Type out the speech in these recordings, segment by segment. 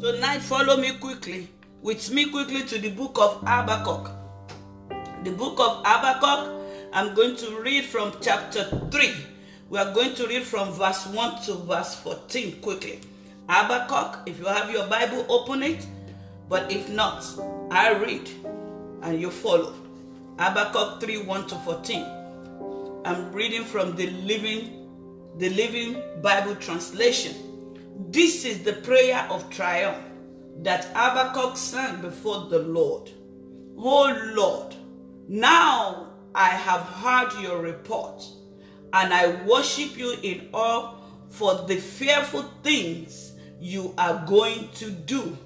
Tonight, follow me quickly, with me quickly to the book of Habakkuk. The book of Habakkuk, I'm going to read from chapter 3. We are going to read from verse 1 to verse 14 quickly. Habakkuk, if you have your Bible, open it. But if not, I read and you follow. Habakkuk 3 1 to 14. I'm reading from the Living the Living Bible translation. This is the prayer of triumph that Habakkuk sang before the Lord. Oh Lord, now I have heard your report, and I worship you in awe for the fearful things you are going to do.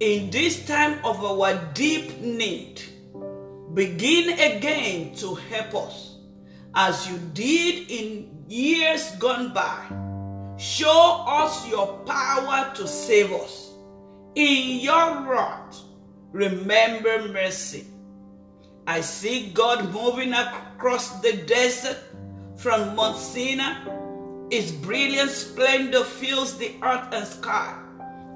In this time of our deep need, begin again to help us as you did in years gone by. Show us your power to save us. In your wrath, remember mercy. I see God moving across the desert from Mount Sinai. His brilliant splendor fills the earth and sky.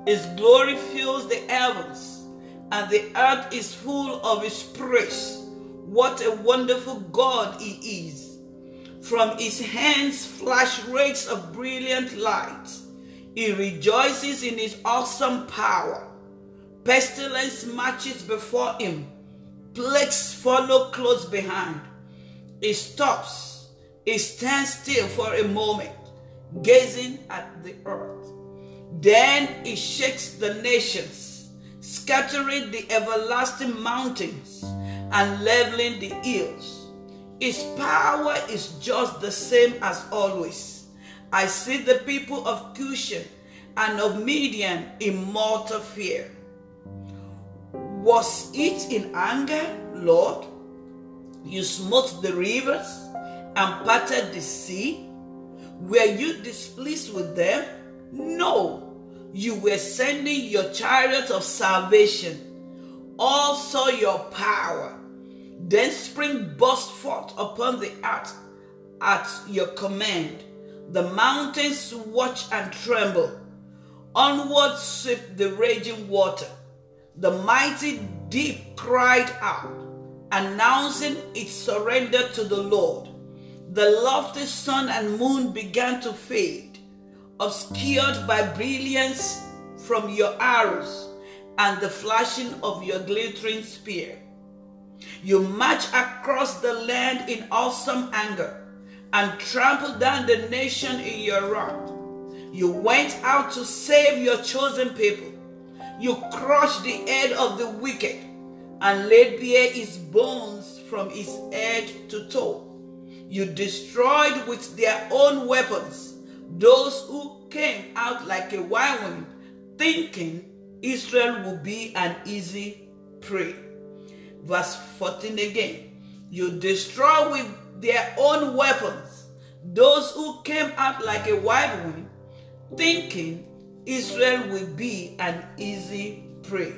His glory fills the heavens, and the earth is full of his praise. What a wonderful God he is. From his hands flash rays of brilliant light. He rejoices in his awesome power. Pestilence marches before him. Plagues follow close behind. He stops. He stands still for a moment, gazing at the earth. Then he shakes the nations, scattering the everlasting mountains and leveling the hills. His power is just the same as always. I see the people of Cushan and of Midian in mortal fear. Was it in anger, Lord? You smote the rivers and parted the sea? Were you displeased with them? No, you were sending your chariot of salvation. All saw your power. Then spring burst forth upon the earth at your command. The mountains watch and tremble. Onward swept the raging water. The mighty deep cried out, announcing its surrender to the Lord. The lofty sun and moon began to fade, obscured by brilliance from your arrows and the flashing of your glittering spear. You marched across the land in awesome anger and trampled down the nation in your wrath. You went out to save your chosen people. You crushed the head of the wicked and laid bare his bones from his head to toe. You destroyed with their own weapons those who came out like a whirlwind, thinking Israel would be an easy prey. Verse 14 again. You destroy with their own weapons those who came out like a wild whirlwind, thinking Israel will be an easy prey.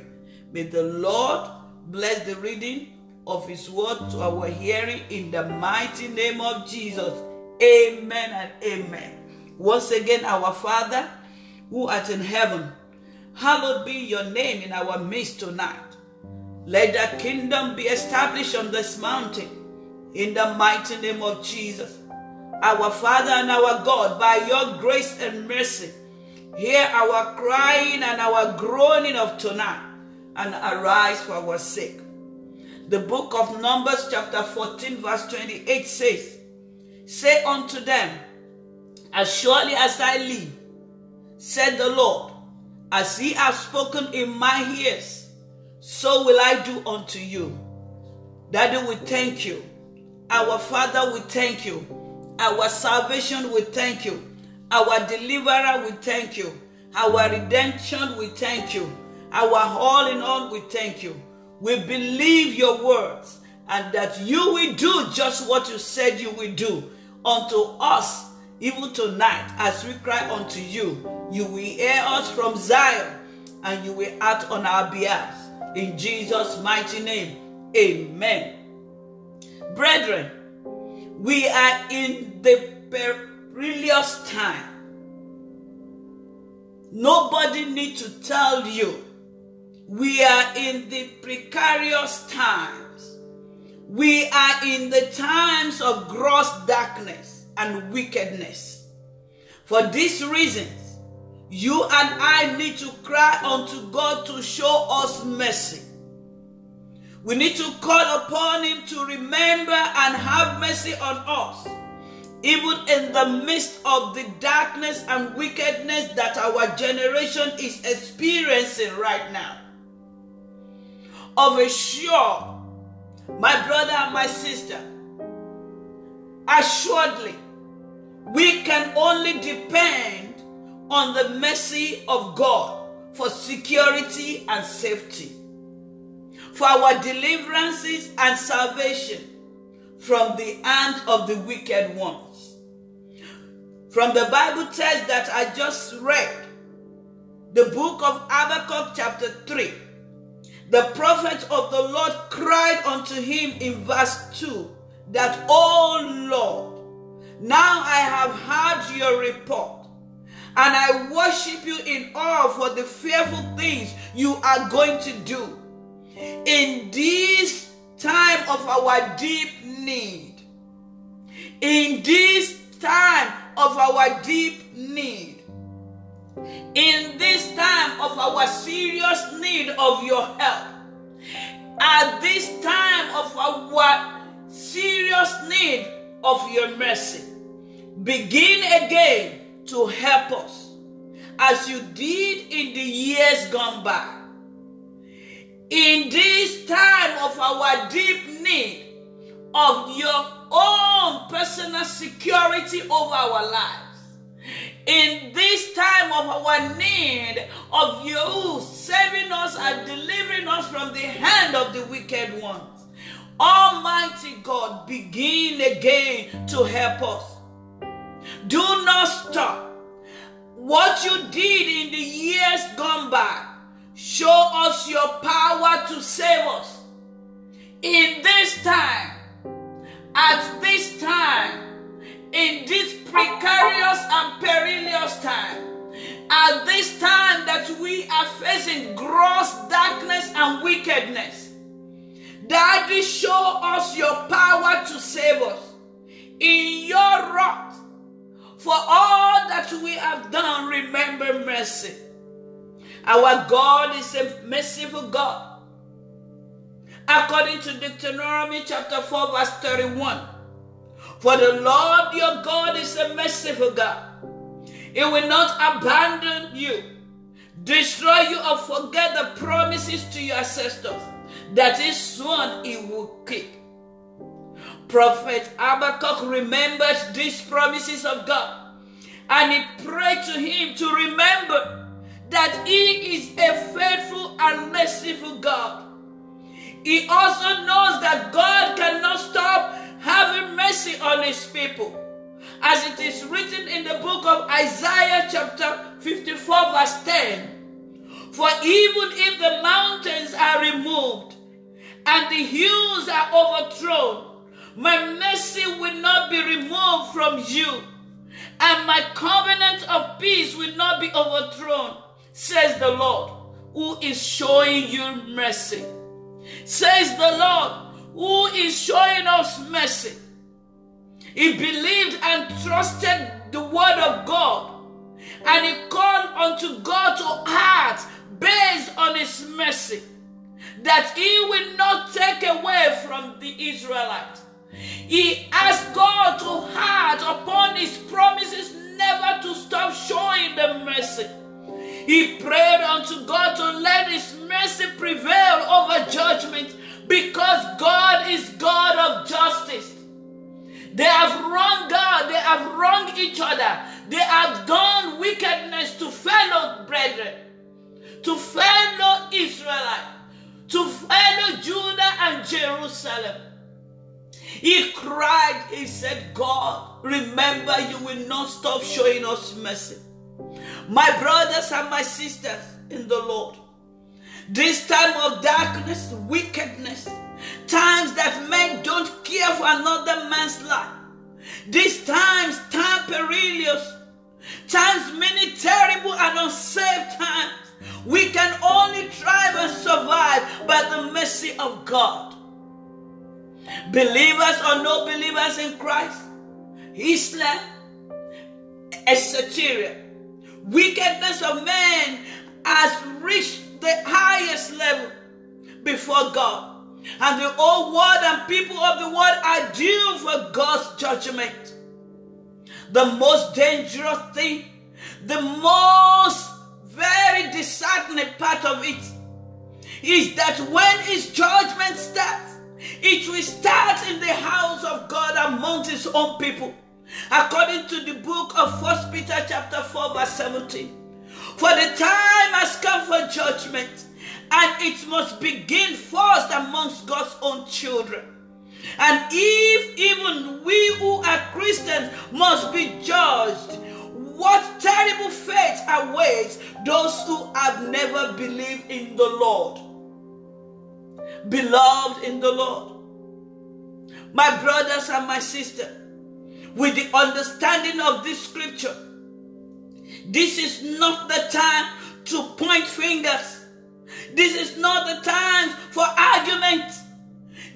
May the Lord bless the reading of his word to our hearing in the mighty name of Jesus. Amen and amen. Once again, our Father who art in heaven, hallowed be your name in our midst tonight. Let the kingdom be established on this mountain in the mighty name of Jesus. Our Father and our God, by your grace and mercy, hear our crying and our groaning of tonight and arise for our sake. The book of Numbers, chapter 14, verse 28 says, Say unto them, As surely as I live, said the Lord, as ye have spoken in my ears, so will I do unto you. Daddy, we thank you. Our Father, we thank you. Our salvation, we thank you. Our deliverer, we thank you. Our redemption, we thank you. Our all in all, we thank you. We believe your words and that you will do just what you said you will do unto us, even tonight, as we cry unto you. You will hear us from Zion and you will act on our behalf. In Jesus' mighty name, amen. Brethren, we are in the perilous time. Nobody need to tell you we are in the precarious times. We are in the times of gross darkness and wickedness. For these reasons, you and I need to cry unto God to show us mercy. We need to call upon Him to remember and have mercy on us, even in the midst of the darkness and wickedness that our generation is experiencing right now. Of a sure, my brother and my sister, assuredly, we can only depend on the mercy of God for security and safety. For our deliverances and salvation from the hand of the wicked ones. From the Bible text that I just read, the book of Habakkuk, chapter 3, the prophet of the Lord cried unto him in verse 2 that, O Lord, now I have heard your report, and I worship you in awe for the fearful things you are going to do. In this time of our deep need, in this time of our deep need, in this time of our serious need of your help, at this time of our serious need of your mercy, begin again to help us. As you did in the years gone by. In this time of our deep need of your own personal security over our lives, in this time of our need of you saving us and delivering us from the hand of the wicked ones, Almighty God, begin again to help us. Do not stop. What you did in the years gone by, Show us your power to save us. In this time, at this time, in this precarious and perilous time, at this time that we are facing gross darkness and wickedness, Daddy, show us your power to save us. In your wrath, for all that we have done, remember mercy. Our God is a merciful God. According to Deuteronomy chapter 4, verse 31. For the Lord your God is a merciful God. He will not abandon you, destroy you, or forget the promises to your ancestors that sworn he will keep. Prophet Habakkuk remembered these promises of God and he prayed to him to remember that He is a faithful and merciful God. He also knows that God cannot stop having mercy on His people. As it is written in the book of Isaiah, chapter 54, verse 10 For even if the mountains are removed and the hills are overthrown, my mercy will not be removed from you, and my covenant of peace will not be overthrown says the Lord, who is showing you mercy. Says the Lord, who is showing us mercy. He believed and trusted the word of God, and he called unto God to act based on his mercy, that he will not take away from the Israelites. He asked God to act upon his promises never to stop showing them mercy. He prayed unto God to let His mercy prevail over judgment because God is God of justice. They have wronged God, they have wronged each other, they have done wickedness to fellow brethren, to fellow Israelite, to fellow Judah and Jerusalem. He cried, he said, God, remember you will not stop showing us mercy. My brothers and my sisters in the Lord, this time of darkness, wickedness, times that men don't care for another man's life, these times, time perilous times, many terrible and unsafe times, we can only thrive and survive by the mercy of God. Believers or no believers in Christ, Islam, etc. Wickedness of man has reached the highest level before God. And the whole world and people of the world are due for God's judgment. The most dangerous thing, the most very disheartening part of it is that when his judgment starts, it will start in the house of God among his own people. According to the book of First Peter chapter 4 verse 17. For the time has come for judgment, and it must begin first amongst God's own children. And if even we who are Christians must be judged, what terrible fate awaits those who have never believed in the Lord? Beloved in the Lord, my brothers and my sisters, with the understanding of this scripture, this is not the time to point fingers. This is not the time for argument.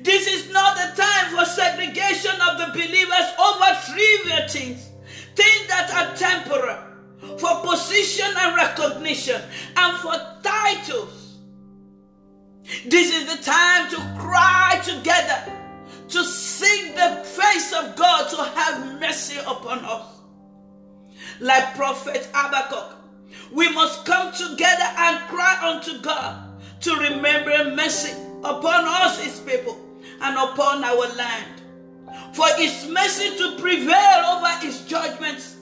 This is not the time for segregation of the believers over trivial things, things that are temporal, for position and recognition, and for titles. This is the time to cry together, to seek the face of God to have mercy upon us. Like Prophet Habakkuk, we must come together and cry unto God to remember mercy upon us, His people, and upon our land. For His mercy to prevail over His judgments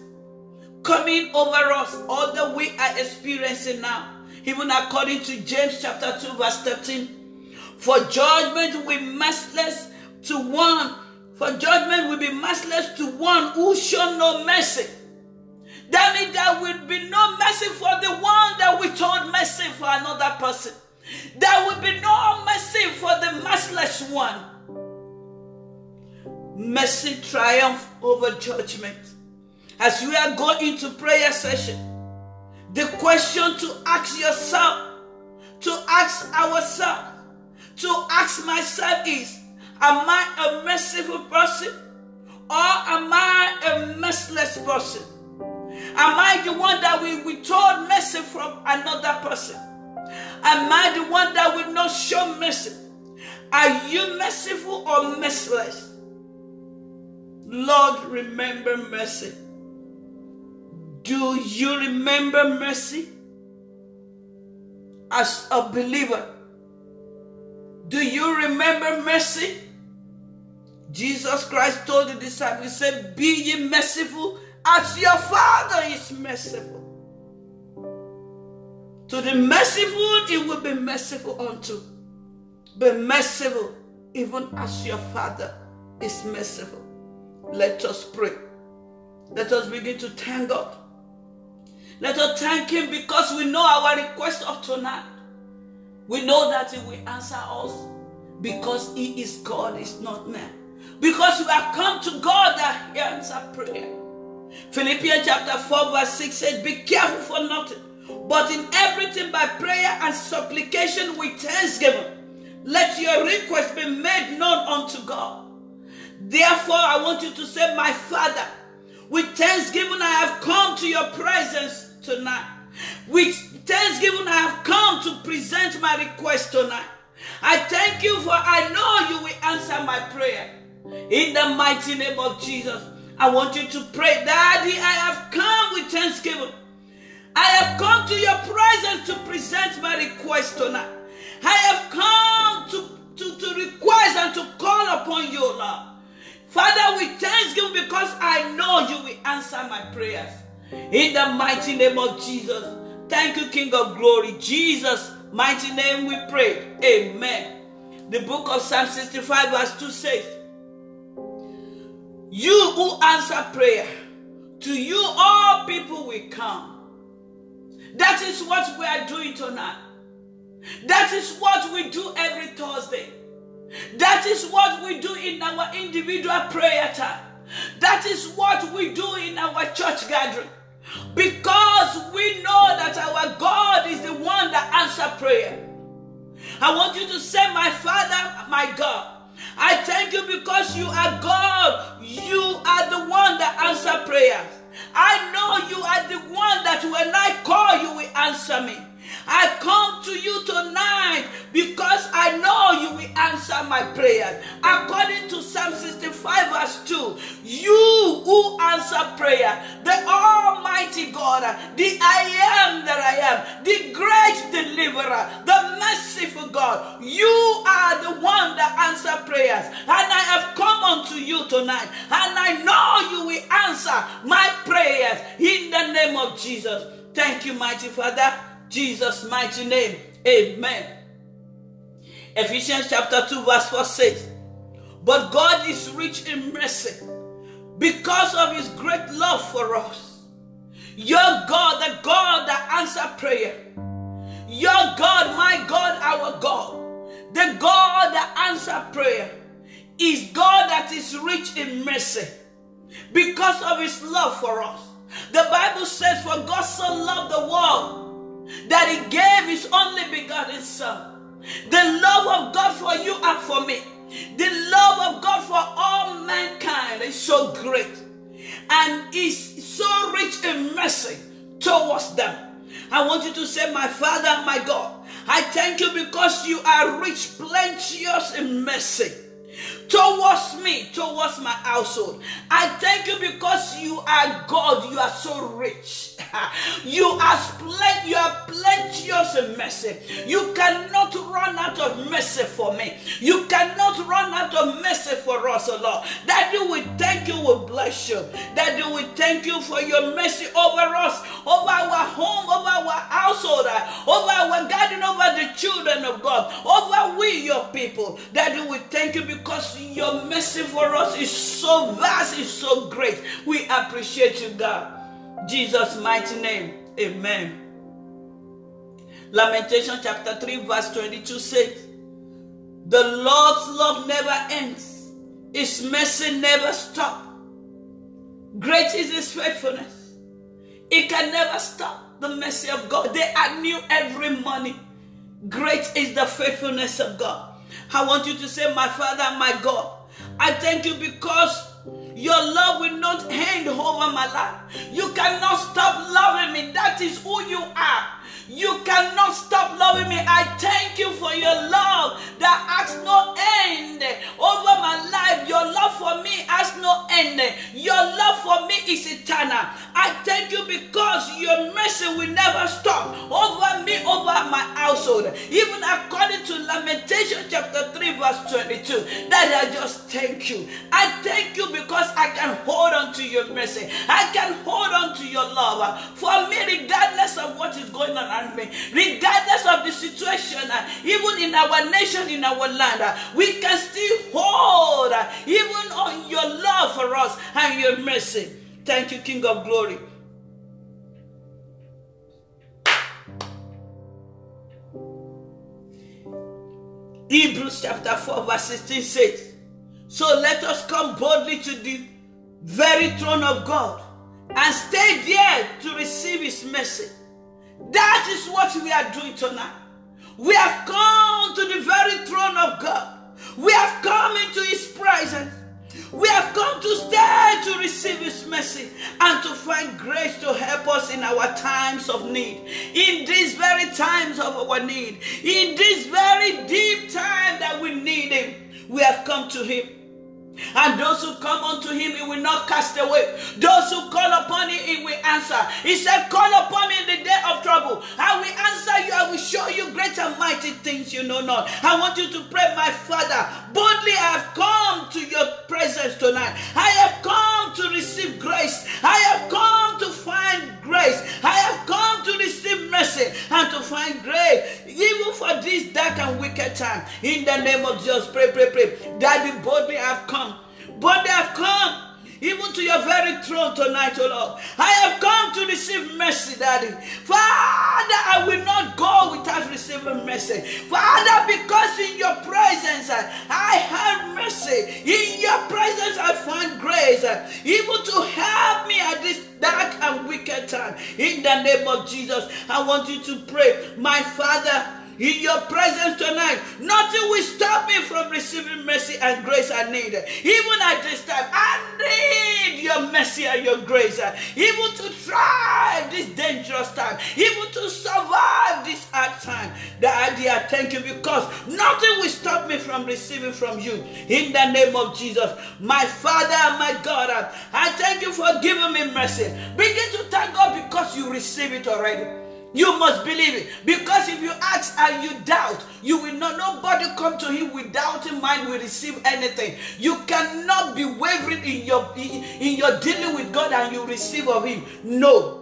coming over us, all that we are experiencing now. Even according to James chapter 2, verse 13. For judgment will be merciless to one, for judgment will be merciless to one who show no mercy. That means there will be no mercy for the one that we told mercy for another person. There will be no mercy for the merciless one. Mercy triumph over judgment. As we are going into prayer session, the question to ask yourself, to ask ourselves, to ask myself is, am I a merciful person or am I a merciless person? Am I the one that will withhold mercy from another person? Am I the one that will not show mercy? Are you merciful or merciless? Lord, remember mercy. Do you remember mercy? As a believer, do you remember mercy? Jesus Christ told the disciples, He said, Be ye merciful as your Father is merciful. To the merciful, He will be merciful unto. Be merciful, even as your Father is merciful. Let us pray. Let us begin to thank God. Let us thank Him because we know our request of tonight. We know that He will answer us because He is God, is not man. Because we have come to God that He answers prayer. Philippians chapter 4, verse 6 says, Be careful for nothing, but in everything by prayer and supplication with thanksgiving. Let your request be made known unto God. Therefore, I want you to say, My Father, with thanksgiving I have come to your presence tonight. With thanksgiving I have come to present my request tonight. I thank you for I know you will answer my prayer. In the mighty name of Jesus. I want you to pray, Daddy, I have come with thanksgiving. I have come to your presence to present my request tonight. I have come to, to, to request and to call upon you, Lord. Father, we thanksgiving because I know you will answer my prayers. In the mighty name of Jesus. Thank you, King of Glory. Jesus' mighty name we pray. Amen. The book of Psalm 65, verse 2 says, you who answer prayer, to you all people will come. That is what we are doing tonight. That is what we do every Thursday. That is what we do in our individual prayer time. That is what we do in our church gathering. Because we know that our God is the one that answers prayer. I want you to say, My Father, my God. I thank you because you are God. You are the one that answers prayers. I know you are the one that when I call you will answer me. I come to you tonight because I know you will answer my prayers. According to Psalm 65, verse 2, you who answer prayer, the Almighty God, the I am that I am, the great deliverer, the merciful God, you are the one that answer prayers. And I have come unto you tonight, and I know you will answer my prayers in the name of Jesus. Thank you, mighty Father. Jesus' mighty name. Amen. Ephesians chapter 2, verse 4 says, But God is rich in mercy because of his great love for us. Your God, the God that answers prayer. Your God, my God, our God, the God that answers prayer, is God that is rich in mercy because of his love for us. The Bible says, For God so loved the that he gave his only begotten son. The love of God for you and for me, the love of God for all mankind is so great and is so rich in mercy towards them. I want you to say, My Father, my God, I thank you because you are rich, plenteous in mercy towards me, towards my household. I thank you because you are God. You are so rich. you are plenty, you are plenteous in mercy. You cannot run out of mercy for me. You cannot run out of mercy for us, O Lord. Daddy, we thank you, we bless you. Daddy, we thank you for your mercy over us, over our home, over our household, over our garden, over the children of God, over we, your people. Daddy, we will thank you because your mercy for us is so vast, is so great. We appreciate you, God. Jesus' mighty name. Amen. Lamentation chapter 3, verse 22 says, The Lord's love never ends, His mercy never stops. Great is His faithfulness. It can never stop the mercy of God. They are new every morning. Great is the faithfulness of God. I want you to say, My Father, my God, I thank you because your love will not end over my life. You cannot stop loving me. That is who you are. You cannot stop loving me. I thank you for your love that has no end over my life. Your love for me has no end. Your love for me is eternal. I thank you because your mercy will never stop over me, over my household. Even according to Lamentation chapter 3, verse 22, that I just thank you. I thank you because I can hold on to your mercy. I can hold on to your love. For me, regardless of what is going on around me, regardless of the situation, even in our nation, in our land, we can still hold even on your love for us and your mercy. Thank you, King of Glory. Hebrews chapter 4, verse 16 says, So let us come boldly to the very throne of God and stay there to receive his mercy. That is what we are doing tonight. We have come to the very throne of God. We have come into his presence. We have come to stay to receive His mercy and to find grace to help us in our times of need. In these very times of our need, in this very deep time that we need Him, we have come to Him. And those who come unto him, he will not cast away. Those who call upon him, he will answer. He said, Call upon me in the day of trouble. I will answer you. I will show you great and mighty things you know not. I want you to pray, my Father. Boldly I have come to your presence tonight. I have come to receive grace. I have come to find grace. I have come to receive mercy and to find grace. For this dark and wicked time. In the name of Jesus, pray, pray, pray. Daddy, boldly have come they have come even to your very throne tonight, oh Lord. I have come to receive mercy, Daddy. Father, I will not go without receiving mercy. Father, because in your presence uh, I have mercy. In your presence I find grace. Uh, even to help me at this dark and wicked time. In the name of Jesus, I want you to pray, my Father in your presence tonight. Nothing will stop me from receiving mercy and grace I need. Even at this time, I need your mercy and your grace. Even to try this dangerous time, even to survive this hard time. The idea, thank you, because nothing will stop me from receiving from you. In the name of Jesus, my Father and my God, I thank you for giving me mercy. Begin to thank God because you receive it already. You must believe it. Because if you ask and you doubt, you will not, nobody come to him without in mind will receive anything. You cannot be wavering in your in your dealing with God and you receive of him. No.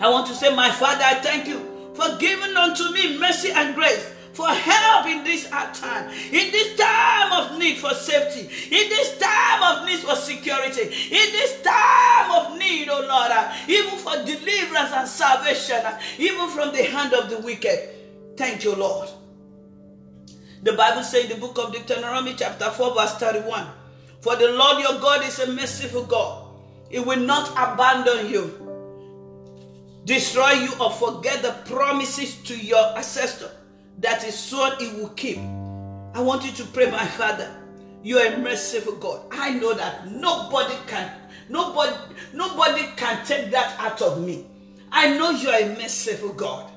I want to say, my Father, I thank you for giving unto me mercy and grace for help in this hard time, in this time of need for safety, in this time of need for security, in this time of need, oh Lord, uh, even for deliverance and salvation, uh, even from the hand of the wicked. Thank you, Lord. The Bible says in the book of Deuteronomy, chapter 4, verse 31 For the Lord your God is a merciful God, He will not abandon you destroy you or forget the promises to your ancestor that is sworn he will keep. I want you to pray, my Father. You are a merciful God. I know that nobody can, nobody, nobody can take that out of me. I know you are a merciful God.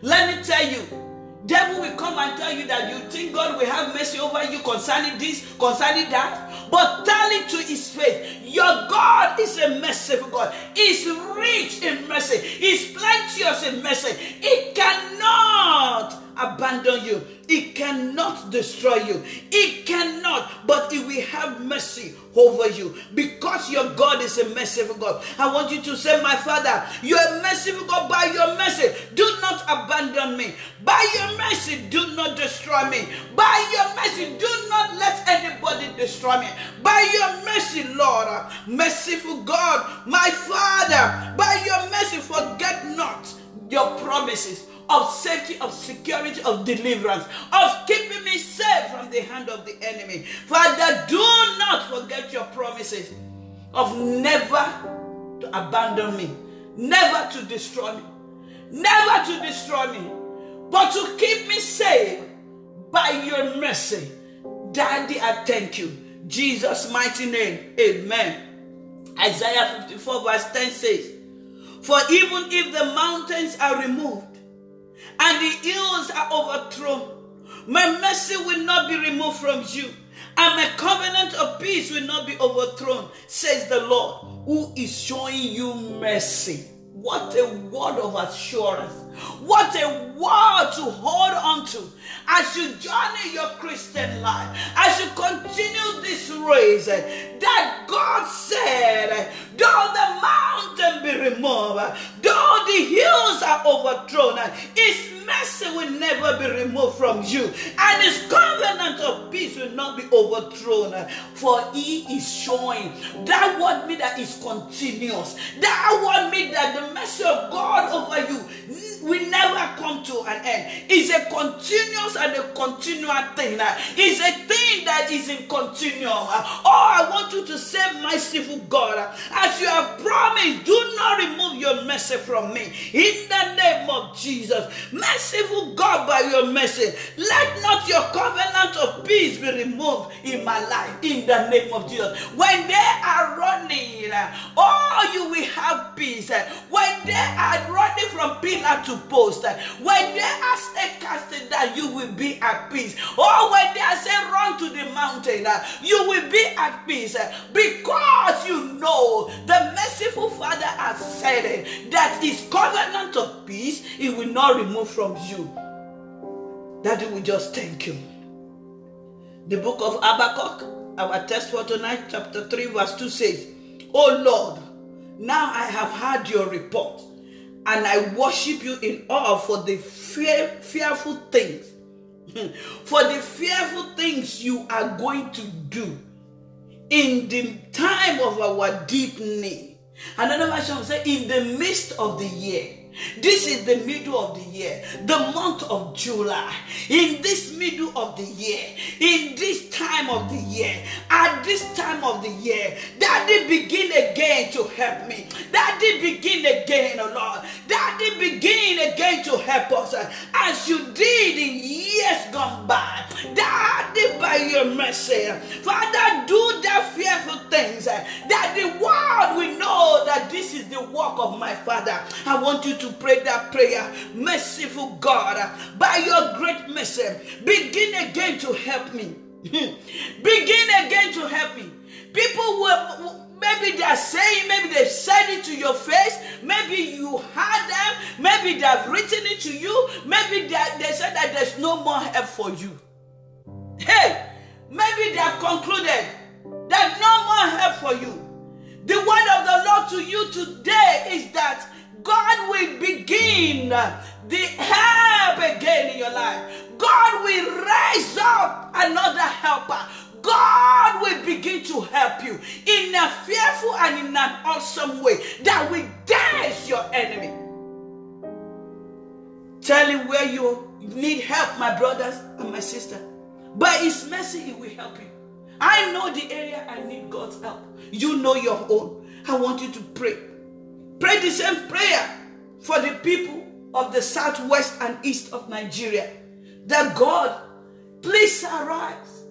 Let me tell you, devil will come and tell you that you think God will have mercy over you concerning this, concerning that. But tell it to his face. Your God is a merciful God. He's rich in mercy. He's plenteous in mercy. He cannot abandon you. It cannot destroy you. It cannot, but it will have mercy over you because your God is a merciful God. I want you to say, My Father, you're a merciful God. By your mercy, do not abandon me. By your mercy, do not destroy me. By your mercy, do not let anybody destroy me. By your mercy, Lord, merciful God, my Father, by your mercy, forget not your promises of safety, of security, of deliverance, of keeping me safe from the hand of the enemy. Father, do not forget your promises of never to abandon me, never to destroy me, never to destroy me, but to keep me safe by your mercy. Daddy, I thank you. Jesus' mighty name. Amen. Isaiah 54, verse 10 says, For even if the mountains are removed, and the hills are overthrown. My mercy will not be removed from you, and my covenant of peace will not be overthrown, says the Lord, who is showing you mercy. What a word of assurance. What a word to hold on to as you journey your Christian life, as you continue this race. That God said, though the mountain be removed, though the hills are overthrown, His mercy will never be removed from you, and His covenant of peace will not be overthrown. For He is showing that word mean that is continuous. That word mean that the mercy of God over you will never come to an end. It's a continuous and a continual thing. It's a thing that is in continuum. Oh, I want you to say, My merciful God, as you have promised, do not remove your mercy from me. In the name of Jesus, merciful God, by your mercy, let not your covenant of peace be removed in my life. In the name of Jesus, when they are running, oh, you will have peace. When they are running from pillar to post, when they are casting down, you will be at peace. Or when they are saying run to the mountain, you will be at peace eh, because you know the merciful Father has said it, that his covenant of peace he will not remove from you. Daddy will just thank you. The book of Habakkuk, our text for tonight, chapter 3, verse 2 says, Oh Lord, now I have heard your report, and I worship you in awe for the fear, fearful things, for the fearful things you are going to do in the time of our deep need. Another version say, in the midst of the year. This is the middle of the year, the month of July. In this middle of the year, in this time of the year, at this time of the year, Daddy begin again to help me. Daddy, begin again, oh Lord. Daddy, begin again to help us as you did in years gone by. Daddy, by your mercy, Father, do that fearful things that the world will know that this is the work of my Father. I want you to pray that prayer. Merciful God, by your great mercy, begin again to help me. begin again to help me. People will maybe they are saying, maybe they've said it to your face, maybe you heard them, maybe they've written it to you, maybe they, they said that there's no more help for you. Hey, maybe they have concluded that no more help for you. The word of the Lord to you today is that God will begin the help again in your life. God will raise up another helper. God will begin to help you in a fearful and in an awesome way that will dash your enemy. Tell him where you need help, my brothers and my sister. By his mercy, he will help you. I know the area I need God's help. You know your own. I want you to pray. Pray the same prayer for the people of the southwest and east of Nigeria. That God, please arise.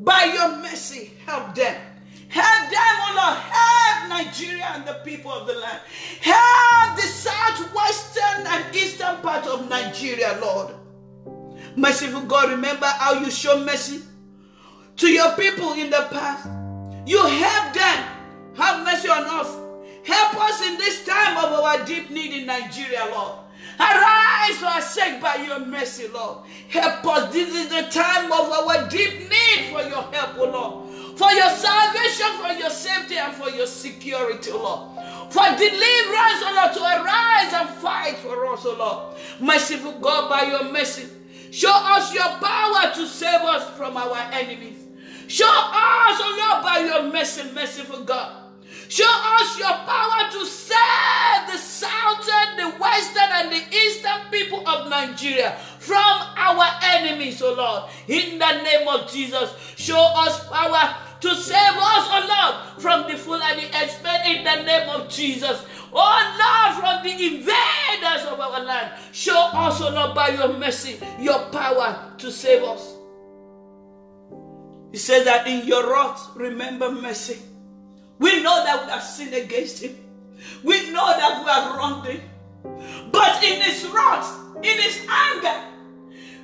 By your mercy, help them. Help them, Lord. Help Nigeria and the people of the land. Help the southwestern and eastern part of Nigeria, Lord. Merciful God, remember how you show mercy to your people in the past. You help them. Have mercy on us. Help us in this time of our deep need in Nigeria, Lord. Arise for our sake by your mercy, Lord. Help us. This is the time of our deep need for your help, O Lord. For your salvation, for your safety, and for your security, Lord. For deliverance, O Lord, to arise and fight for us, O Lord. Merciful God, by your mercy, show us your power to save us from our enemies. Show us, O Lord, by your mercy, merciful God. Show us your power to save the southern, the western, and the eastern people of Nigeria from our enemies, O Lord. In the name of Jesus, show us power to save us, O Lord, from the full and the expert in the name of Jesus. Oh Lord, from the invaders of our land. Show us, O Lord, by your mercy, your power to save us. He says that in your wrath, remember mercy. We have sinned against him. We know that we have wronged him. But in his wrath, in his anger,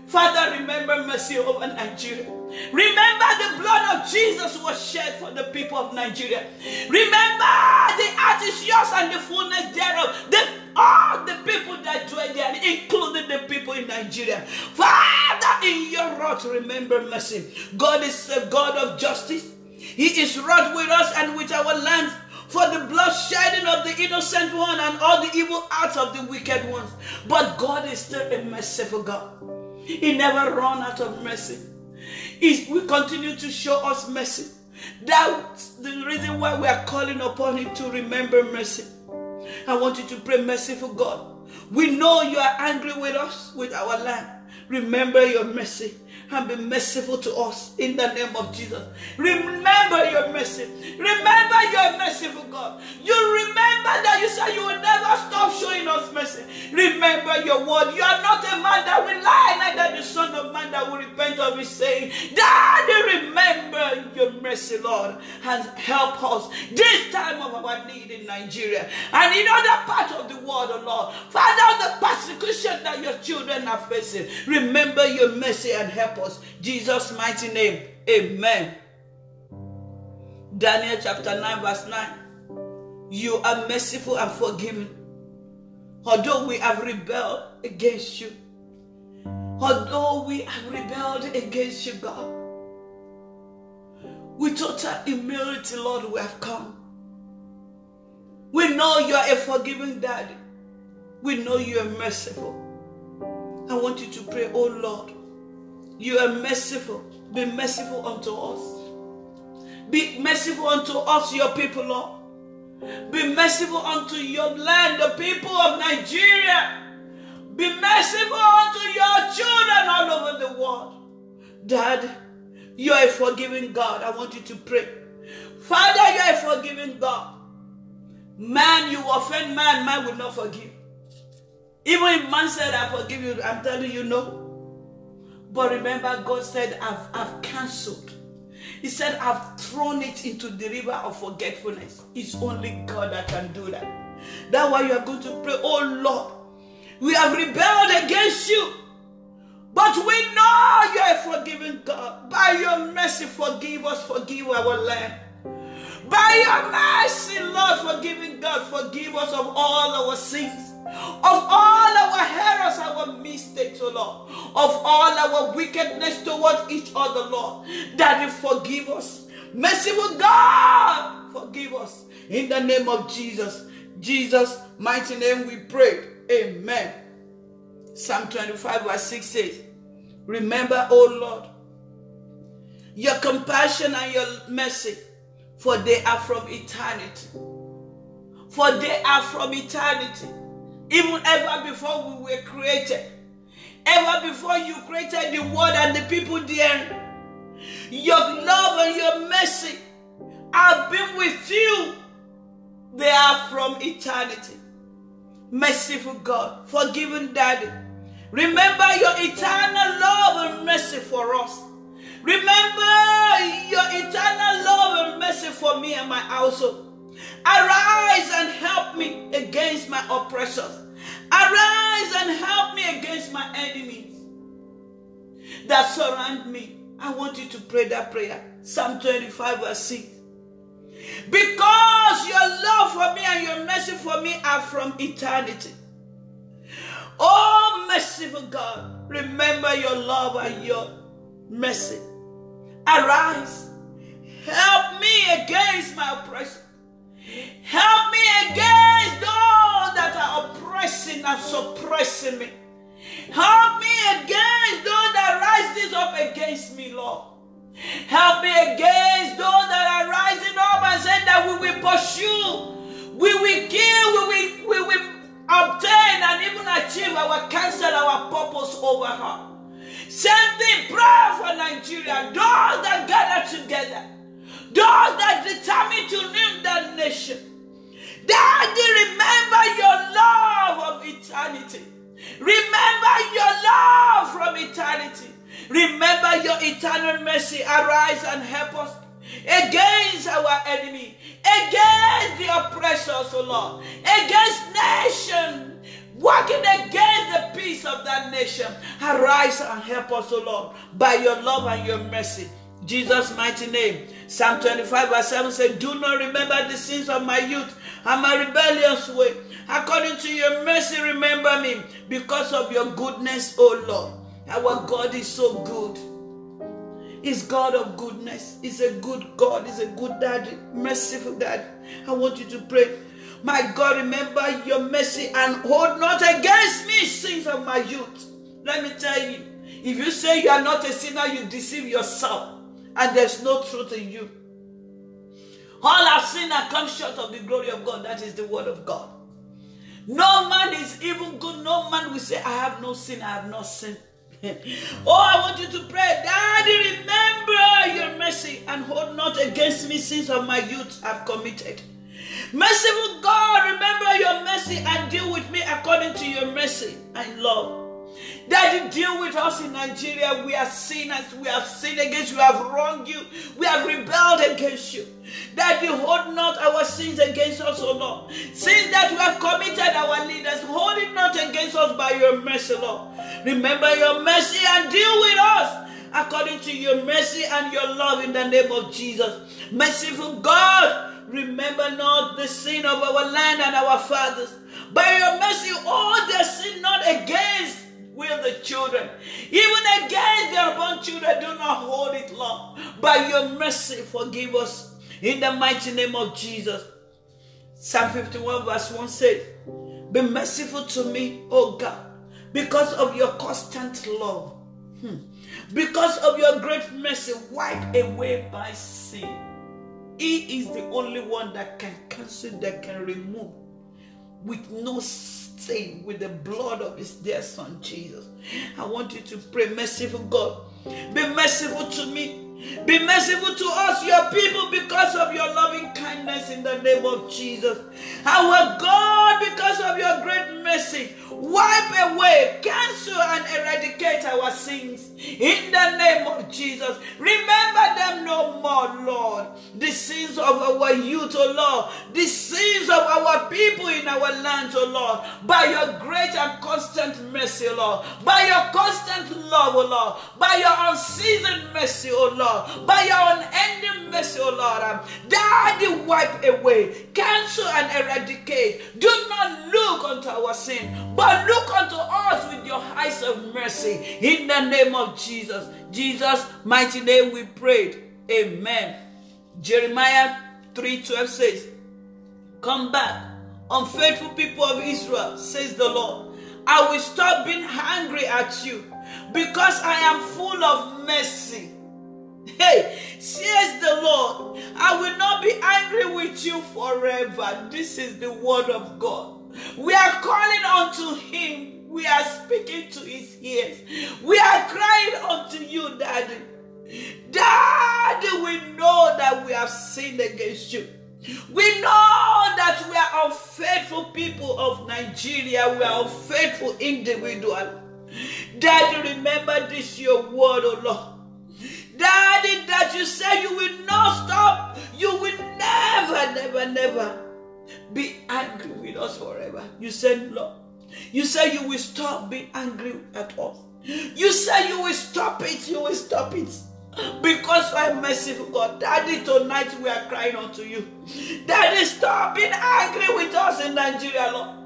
Father, remember mercy over Nigeria. Remember the blood of Jesus was shed for the people of Nigeria. Remember the earth is yours and the fullness thereof. The, all the people that dwell there, including the people in Nigeria. Father, in your wrath, remember mercy. God is a God of justice. He is wrath with us and with our land for the blood shedding of the innocent one and all the evil acts of the wicked ones. But God is still a merciful God. He never run out of mercy. He will continue to show us mercy. That's the reason why we are calling upon Him to remember mercy. I want you to pray, merciful God. We know you are angry with us, with our land. Remember your mercy and be merciful to us in the name of Jesus. Remember your mercy. Remember your merciful God. You remember that you said you will never stop showing us mercy. Remember your word. You are not a man that will lie, neither the son of man that will repent of his saying. Daddy, remember your mercy, Lord, and help us this time of our need in Nigeria and in other parts of the world, oh Lord. Father, the persecution that your children are facing, remember your mercy and help us. Jesus' mighty name. Amen. Daniel chapter 9, verse 9. You are merciful and forgiving. Although we have rebelled against you, although we have rebelled against you, God, with total humility, Lord, we have come. We know you are a forgiving daddy. We know you are merciful. I want you to pray, oh Lord, you are merciful. Be merciful unto us. Be merciful unto us, your people, Lord. Be merciful unto your land, the people of Nigeria. Be merciful unto your children all over the world. Dad, you are a forgiving God. I want you to pray. Father, you are a forgiving God. Man, you offend man, man will not forgive. Even if man said, I forgive you, I'm telling you no. But remember, God said, I've, I've cancelled. He said, I've thrown it into the river of forgetfulness. It's only God that can do that. That's why you are going to pray, Oh Lord, we have rebelled against you. But we know you are forgiving God. By your mercy, forgive us, forgive our land. By your mercy, Lord, forgiving God, forgive us of all our sins, of all our errors, our mistakes, oh Lord, of all our wickedness towards each other, Lord. Daddy, forgive us. Merciful God, forgive us. In the name of Jesus. Jesus' mighty name we pray. Amen. Psalm 25, verse 6 says, Remember, O Lord, your compassion and your mercy for they are from eternity. For they are from eternity. Even ever before we were created, ever before you created the world and the people there, your love and your mercy have been with you. They are from eternity. Merciful God, forgiving Daddy. Remember your eternal love and mercy for us. Remember your eternal love and mercy for me and my household. Arise and help me against my oppressors. Arise and help me against my enemies that surround me. I want you to pray that prayer. Psalm 25, verse 6. Because your love for me and your mercy for me are from eternity. Oh, merciful God, remember your love and your mercy Arise. Help me against my oppression. Help me against those that are oppressing and suppressing me. Help me against those that rises up against me, Lord. Help me against those that are rising up and saying that we will pursue, we will kill, we will, we will obtain and even achieve our counsel, our purpose over her. Same thing, pray for Nigeria. Those that gather together, those that determine to name that nation. Daddy, remember your love of eternity. Remember your love from eternity. Remember your eternal mercy. Arise and help us against our enemy, against the oppressors, O Lord, against nations working against the peace of that nation. Arise and help us, O Lord, by your love and your mercy. Jesus' mighty name. Psalm 25, verse 7 says, Do not remember the sins of my youth and my rebellious way. According to your mercy, remember me because of your goodness, O Lord. Our God is so good. He's God of goodness. He's a good God. He's a good daddy, merciful daddy. I want you to pray. My God, remember your mercy and hold not against me sins of my youth. Let me tell you, if you say you are not a sinner, you deceive yourself, and there's no truth in you. All have sinned and come short of the glory of God. That is the word of God. No man is even good. No man will say, I have no sin, I have not sinned. oh, I want you to pray, Daddy, remember your mercy and hold not against me sins of my youth I've committed. Merciful God, remember your mercy and deal with me according to your mercy and love. Daddy, deal with us in Nigeria. We are sinners. We have sinned against you. We have wronged you. We have rebelled against you. That Daddy, hold not our sins against us, O Lord. Sins that we have committed our leaders, hold it not against us by your mercy, Lord. Remember your mercy and deal with us according to your mercy and your love in the name of Jesus. Merciful God, Remember not the sin of our land and our fathers. By your mercy, all the sin not against will the children. Even against their born children, do not hold it long. By your mercy, forgive us. In the mighty name of Jesus. Psalm 51 verse 1 says, Be merciful to me, O God, because of your constant love. Hmm. Because of your great mercy, wipe away my sin. He is the only one that can cancel, that can remove with no stain, with the blood of his dear son Jesus. I want you to pray, merciful God, be merciful to me Be merciful to us, your people, because of your loving kindness in the name of Jesus. Our God, because of your great mercy, wipe away, cancel, and eradicate our sins in the name of Jesus. Remember them no more, Lord. The sins of our youth, oh Lord, the sins of our people in our land, oh Lord, by your great and constant mercy, Lord, by your constant love, oh Lord, by your unceasing mercy, oh Lord, by your unending mercy, O Lord. Um, Daddy, wipe away, cancel, and eradicate. Do not look unto our sin, but look unto us with your eyes of mercy in the name of Jesus. Jesus' mighty name we prayed. Amen. Jeremiah 3:12 says, Come back, unfaithful people of Israel, says the Lord. I will stop being angry at you because I am full of mercy. Hey, says the Lord, I will not be angry with you forever. This is the word of God. We are calling unto Him. We are speaking to His ears. We are crying unto you, Daddy. Daddy, we know that we have sinned against you. We know that we are unfaithful people of Nigeria. We are unfaithful individual. Daddy, remember this your word, oh Lord. Daddy, that you say you will not stop. You will never, never, never be angry with us forever. You said, Lord. You say you will stop being angry at us. You say you will stop it. You will stop it. Because I'm merciful God. Daddy, tonight we are crying unto you. Daddy, stop being angry with us in Nigeria, Lord.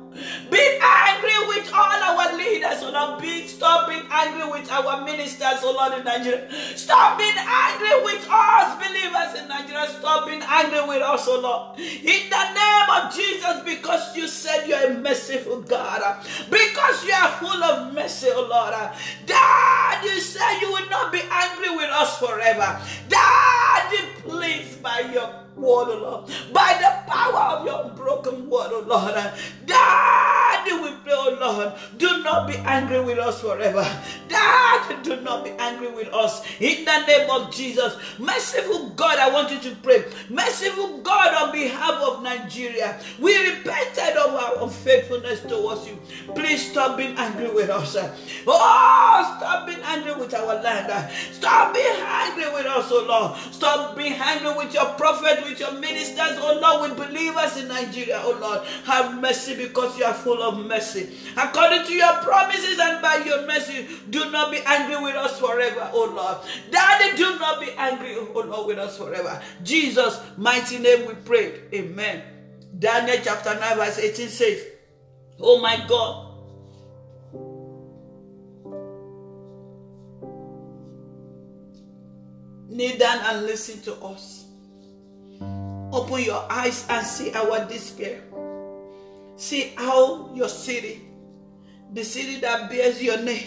Be angry with all our leaders, oh Lord. Be, stop being angry with our ministers, oh Lord, in Nigeria. Stop being angry with us believers in Nigeria. Stop being angry with us, oh Lord. In the name of Jesus, because you said you're a merciful God. Because you are full of mercy, oh Lord. Dad, you said you will not be angry with us forever. Daddy, please, by your word, oh Lord. By the power of your broken word, oh Lord. Daddy, we pray, oh Lord, do not be angry with us forever. Daddy, do not be angry with us. In the name of Jesus. Merciful God, I want you to pray. Merciful God, on behalf of Nigeria, we repented of our unfaithfulness towards you. Please stop being angry with us. Oh, stop being angry with our land. Stop being angry with us, oh Lord. Stop being angry with your prophet with your ministers, oh Lord, with believers in Nigeria, oh Lord. Have mercy because you are full of mercy. According to your promises and by your mercy, do not be angry with us forever, oh Lord. Daddy, do not be angry, oh Lord, with us forever. Jesus' mighty name we pray. Amen. Daniel chapter 9, verse 18 says, Oh my God. Kneel down and listen to us. Open your eyes and see our despair. See how your city, the city that bears your name,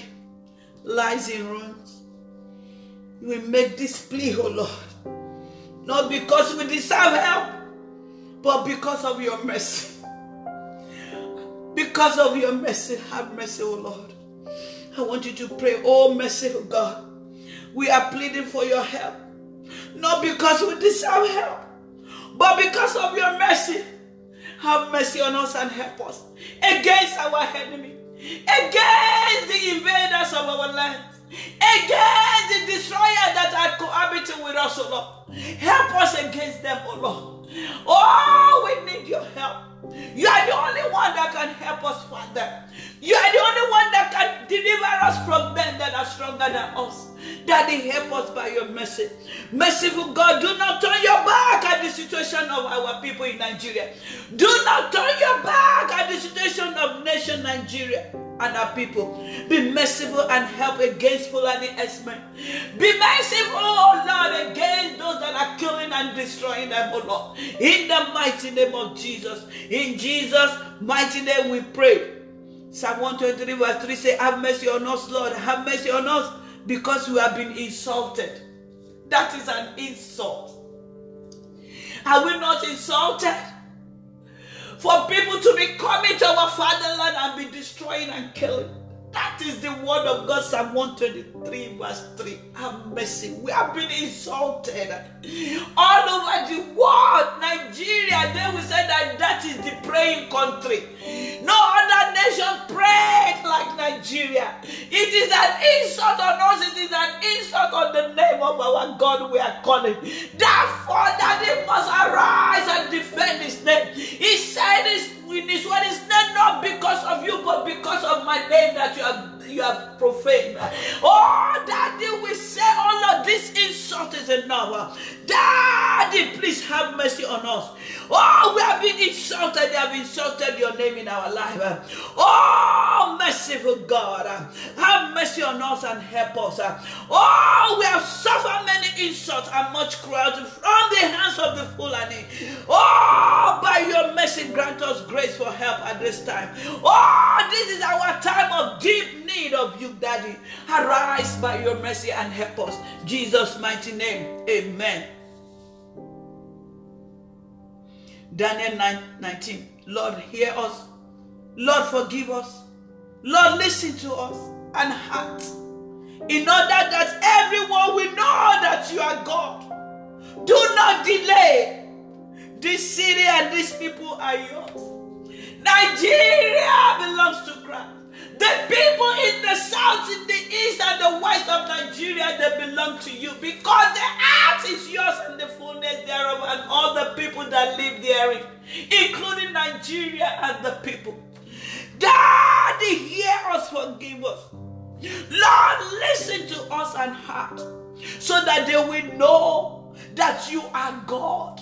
lies in ruins. We make this plea, oh Lord, not because we deserve help, but because of your mercy. Because of your mercy, have mercy, oh Lord. I want you to pray, oh merciful God. We are pleading for your help, not because we deserve help, but because of your mercy, have mercy on us and help us against our enemy, against the invaders of our lands, against the destroyers that are cohabiting with us, O Lord. Help us against them, O Lord. Oh, we need your help. You are the only one that can help us, Father. You are the only one that can deliver us from men that are stronger than us. Daddy, help us by your mercy. Merciful God, do not turn your back at the situation of our people in Nigeria. Do not turn your back at the situation of nation Nigeria and our people. Be merciful and help against Fulani Esmen. Be merciful, oh Lord, against those that are killing and destroying them, oh Lord. In the mighty name of Jesus. In Jesus' mighty name we pray. Psalm 123 verse 3 say, Have mercy on us, Lord. Have mercy on us because we have been insulted. That is an insult. Are we not insulted? For people to be coming to our fatherland and be destroying and killing. That is the word of God, Psalm 123, verse 3. Have mercy. We have been insulted all over the world. Nigeria, they will say that that is the praying country. No other nation prays like Nigeria. It is an insult on us, it is an insult on the name of our God we are calling. Therefore, that he must arise and defend his name. He said this in his word is not, not because of you, but because of my name that you have you are profane. Oh, Daddy, we say, oh Lord, this insult is enough. Daddy, please have mercy on us. Oh, we have been insulted. They have insulted your name in our life. Oh, merciful God, have mercy on us and help us. Oh, we have suffered many insults and much cruelty from the hands of the Fulani. Oh, by your mercy, grant us grace for help at this time. Oh, this is our time of deep need of you, Daddy. Arise by your mercy and help us. Jesus' mighty name. Amen. Daniel 9 19. Lord, hear us. Lord, forgive us. Lord, listen to us and heart. In order that everyone will know that you are God. Do not delay. This city and these people are yours. Nigeria belongs to Christ. The people in the south, in the east, and the west of Nigeria, they belong to you because the earth is yours and the fullness thereof, and all the people that live therein, including Nigeria and the people. Daddy, hear us, forgive us. Lord, listen to us and heart so that they will know that you are God.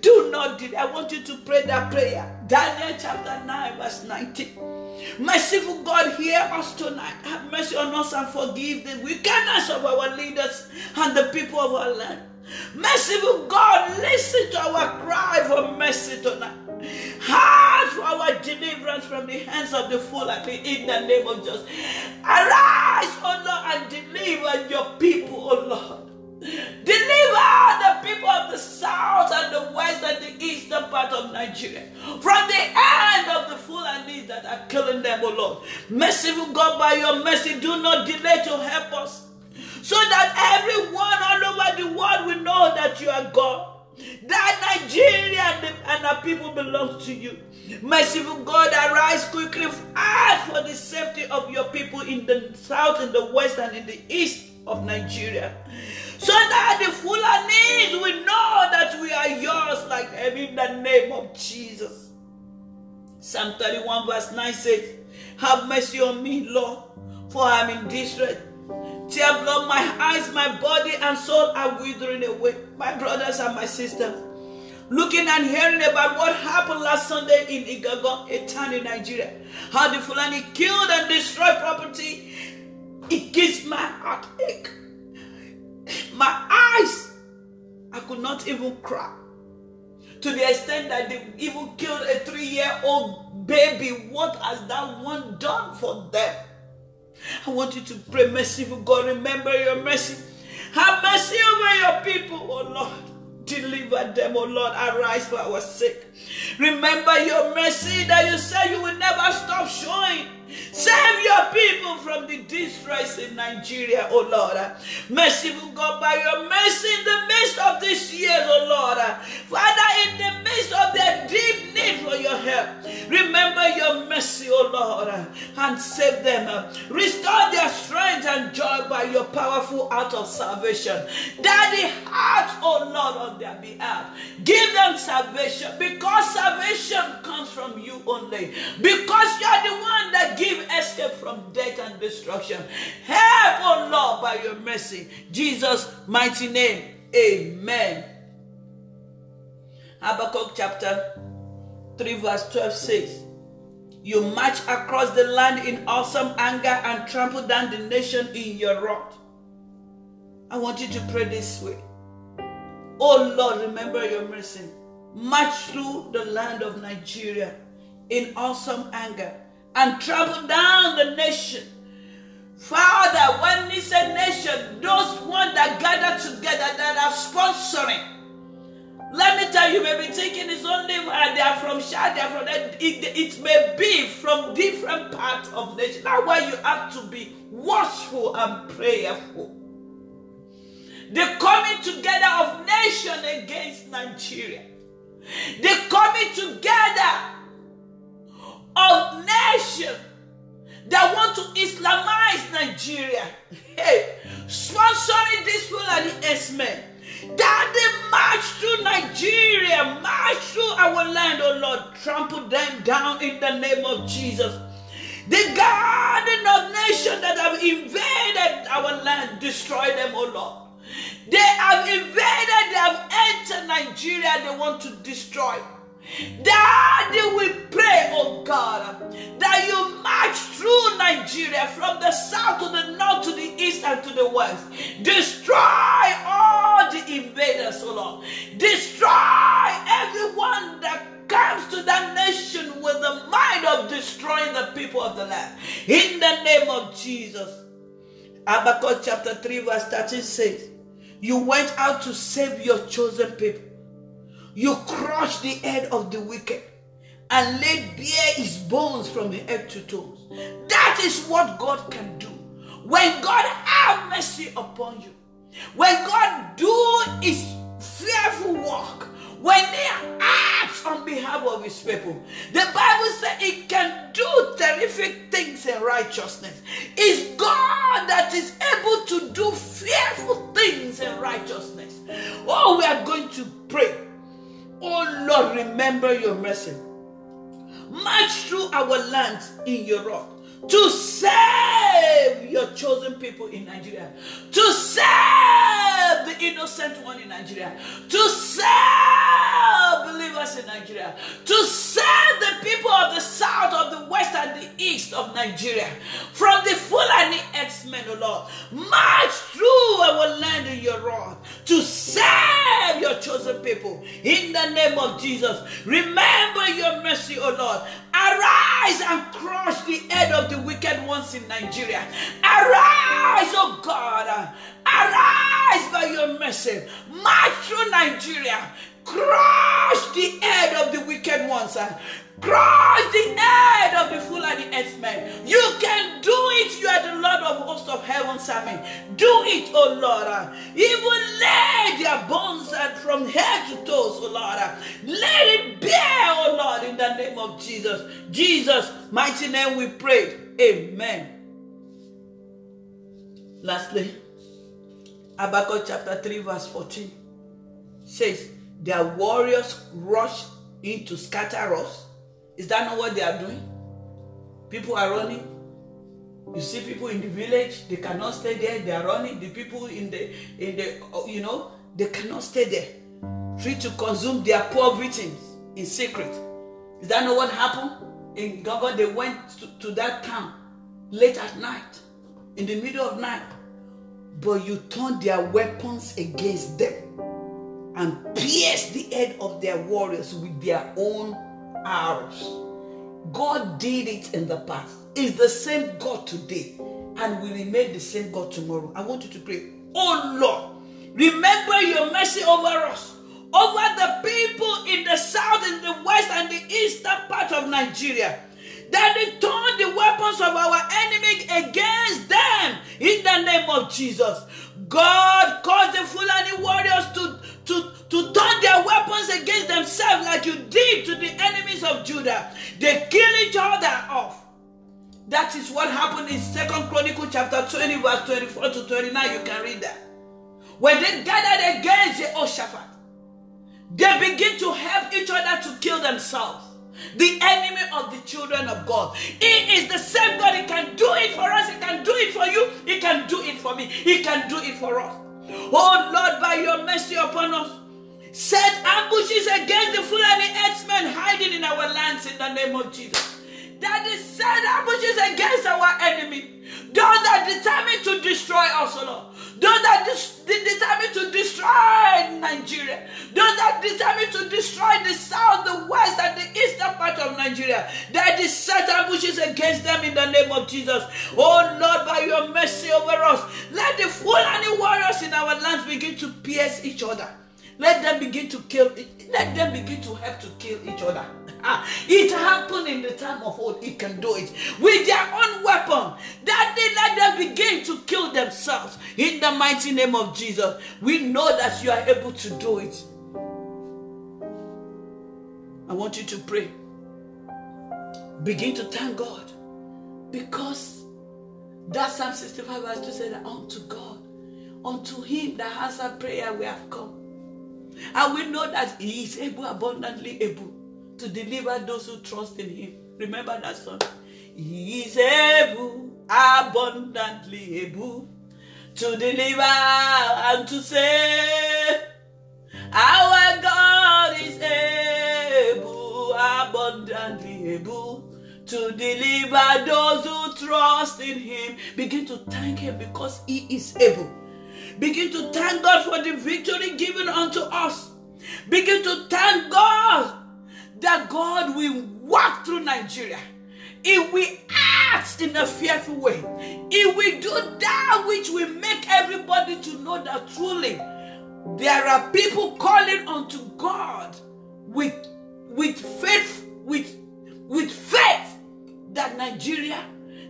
Do not delay. I want you to pray that prayer. Daniel chapter 9, verse 19. Merciful God, hear us tonight. Have mercy on us and forgive the wickedness of our leaders and the people of our land. Merciful God, listen to our cry for mercy tonight. Heart for our deliverance from the hands of the fool in the name of Jesus. Arise, O Lord, and deliver your people, O Lord. Deliver the people of the south and the west and the eastern part of Nigeria from the hand of the Fulanis that are killing them, O Lord. Merciful God, by your mercy, do not delay to help us so that everyone all over the world will know that you are God. That Nigeria and, the, our people belong to you. Merciful God, arise quickly. Ask for the safety of your people in the south, in the west, and in the east of Nigeria. So that the Fulanis will know that we are yours, like in the name of Jesus. Psalm 31, verse 9 says, Have mercy on me, Lord, for I am in distress. Tear blood, my eyes, my body, and soul are withering away. My brothers and my sisters, looking and hearing about what happened last Sunday in Igangan, a town in Nigeria. How the Fulani killed and destroyed property. It gives my heart ache. My eyes, I could not even cry. To the extent that they even killed a three year old baby. What has that one done for them? I want you to pray, merciful God. Remember your mercy. Have mercy over your people, oh Lord. Deliver them, oh Lord. Arise for our sake. Remember your mercy that you said you will never stop showing. Save your people from the distress in Nigeria, oh Lord. Merciful God, by your mercy in the midst of this year, oh Lord. Father, in the midst of their deep need for your help, remember your mercy, oh Lord, and save them. Restore their strength and joy by your powerful act of salvation. Daddy, act, oh Lord, on their behalf. Give them salvation because salvation comes from you only. Because you are the one from death and destruction. Help, oh Lord, by your mercy. Jesus' mighty name. Amen. Habakkuk chapter 3, verse 12 says, You march across the land in awesome anger and trample down the nation in your wrath. I want you to pray this way. Oh Lord, remember your mercy. March through the land of Nigeria in awesome anger and travel down the nation. Father, when it's a nation, those ones that gather together that are sponsoring, Let me tell you, you may be thinking it's only uh, they are from Chad, they are from that. It, it may be from different parts of nation. That's why you have to be watchful and prayerful. The coming together of nation against Nigeria. The coming together of nation that want to Islamize Nigeria. Hey, sponsoring this Fulani S-men that they march through Nigeria, march through our land, oh Lord, trample them down in the name of Jesus. The garden of nations that have invaded our land, destroy them, oh Lord. They have invaded, they have entered Nigeria, they want to destroy. Daddy, we pray, oh God, that you march through Nigeria from the south to the north to the east and to the west. Destroy all the invaders, oh Lord. Destroy everyone that comes to that nation with the mind of destroying the people of the land. In the name of Jesus. Habakkuk chapter 3, verse 13 says, You went out to save your chosen people. You crush the head of the wicked and laid bare his bones from head to toes. That is what God can do. When God have mercy upon you, when God do his fearful work, when they acts on behalf of his people. The Bible says it can do terrific things in righteousness. It's God that is able to do fearful things in righteousness. Oh, we are going to pray Oh Lord, remember your mercy. March through our lands in your wrath to save your chosen people in Nigeria, to save the innocent one in Nigeria, to save believers in Nigeria, to save the people of the south, of the west, and the east of Nigeria from the Fulani X-Men, O Lord. March through our land in your wrath to save your chosen people in the name of Jesus. Remember your mercy, O Lord. Arise and crush the head of the wicked ones in Nigeria. Arise, oh God. Arise by your mercy. March through Nigeria. Crush the head of the wicked ones. Crush the head of the Fulani X-Men. You can do it. You are the Lord of hosts of heaven's army. Do it, oh Lord. Even lay their bones from head to toes, oh Lord. Let it bear, oh Lord, in the name of Jesus. Jesus, mighty name we pray. Amen. Lastly, Habakkuk chapter 3, verse 14 says, Their warriors rush in to scatter us is that not what they are doing? People are running. You see people in the village, they cannot stay there. They are running. The people in the in the uh, you know they cannot stay there. Free to consume their poor victims in secret. Is that not what happened in Gaga? They went to, to that town late at night, in the middle of night, but you turned their weapons against them and pierced the head of their warriors with their own ours. God did it in the past. Is the same God today and will remain the same God tomorrow. I want you to pray, Oh Lord, remember your mercy over us, over the people in the south, in the west, and the eastern part of Nigeria. That they turn the weapons of our enemy against them in the name of Jesus. God caused the Fulani warriors to, to, to turn their weapons against themselves like you did to the enemies of Judah. They kill each other off. That is what happened in Second Chronicle chapter 20, verse 24 to 29. You can read that. When they gathered against the Jehoshaphat, they begin to help each other to kill themselves. The enemy of the children of God. He is the same God. He can do it for us. He can do it for you. He can do it for me. He can do it for us. Oh Lord, by your mercy upon us, set ambushes against the Fulani X-Men hiding in our lands in the name of Jesus. That is set ambushes against our enemy. Those that determined to destroy us, Lord. Those that dis- determined to destroy Nigeria. Those that determined to destroy the south, the west, and the eastern part of Nigeria. That is set ambushes against them in the name of Jesus. Oh Lord, by your mercy over us, let the Fulani warriors in our lands begin to pierce each other Let them begin to kill. Let them begin to help to kill each other. Ah, it happened in the time of old. It can do it with their own weapon. That they let them begin to kill themselves in the mighty name of Jesus. We know that you are able to do it. I want you to pray. Begin to thank God because that Psalm 65 verse 2 said, Unto God, unto Him that answered prayer, we have come. And we know that He is able, abundantly able to deliver those who trust in Him. Remember that song? He is able, abundantly able to deliver and to save. Our God is able, abundantly able to deliver those who trust in Him. Begin to thank Him because He is able. Begin to thank God for the victory given unto us. Begin to thank God that God will walk through Nigeria. If we act in a fearful way, if we do that which will make everybody to know that truly there are people calling unto God with with faith, with with faith that Nigeria,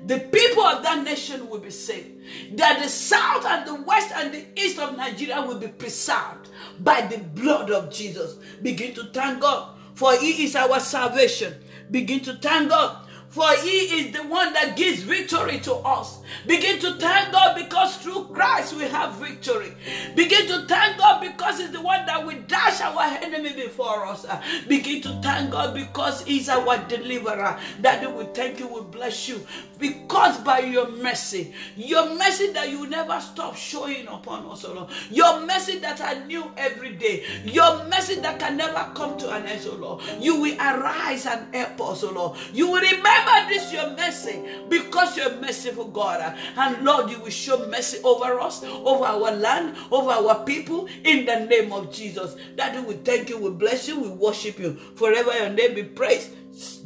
the people of that nation will be saved. That the south and the west and the east of Nigeria will be preserved by the blood of Jesus. Begin to thank God for He is our salvation. Begin to thank God for he is the one that gives victory to us. Begin to thank God because through Christ we have victory. Begin to thank God because he's the one that will dash our enemy before us. Begin to thank God because he's our deliverer. Daddy, we thank you, we bless you. Because by your mercy, your mercy that you never stop showing upon us, Lord. Your mercy that I knew every day. Your mercy that can never come to an end, Lord. You will arise and help us, Lord. You will remember Remember this your mercy because you're merciful God. And Lord, you will show mercy over us, over our land, over our people in the name of Jesus. Daddy, we thank you, we bless you, we worship you. Forever your name be praised.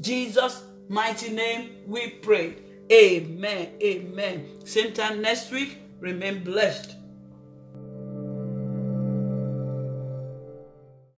Jesus' mighty name we pray. Amen. Amen. Same time next week. Remain blessed.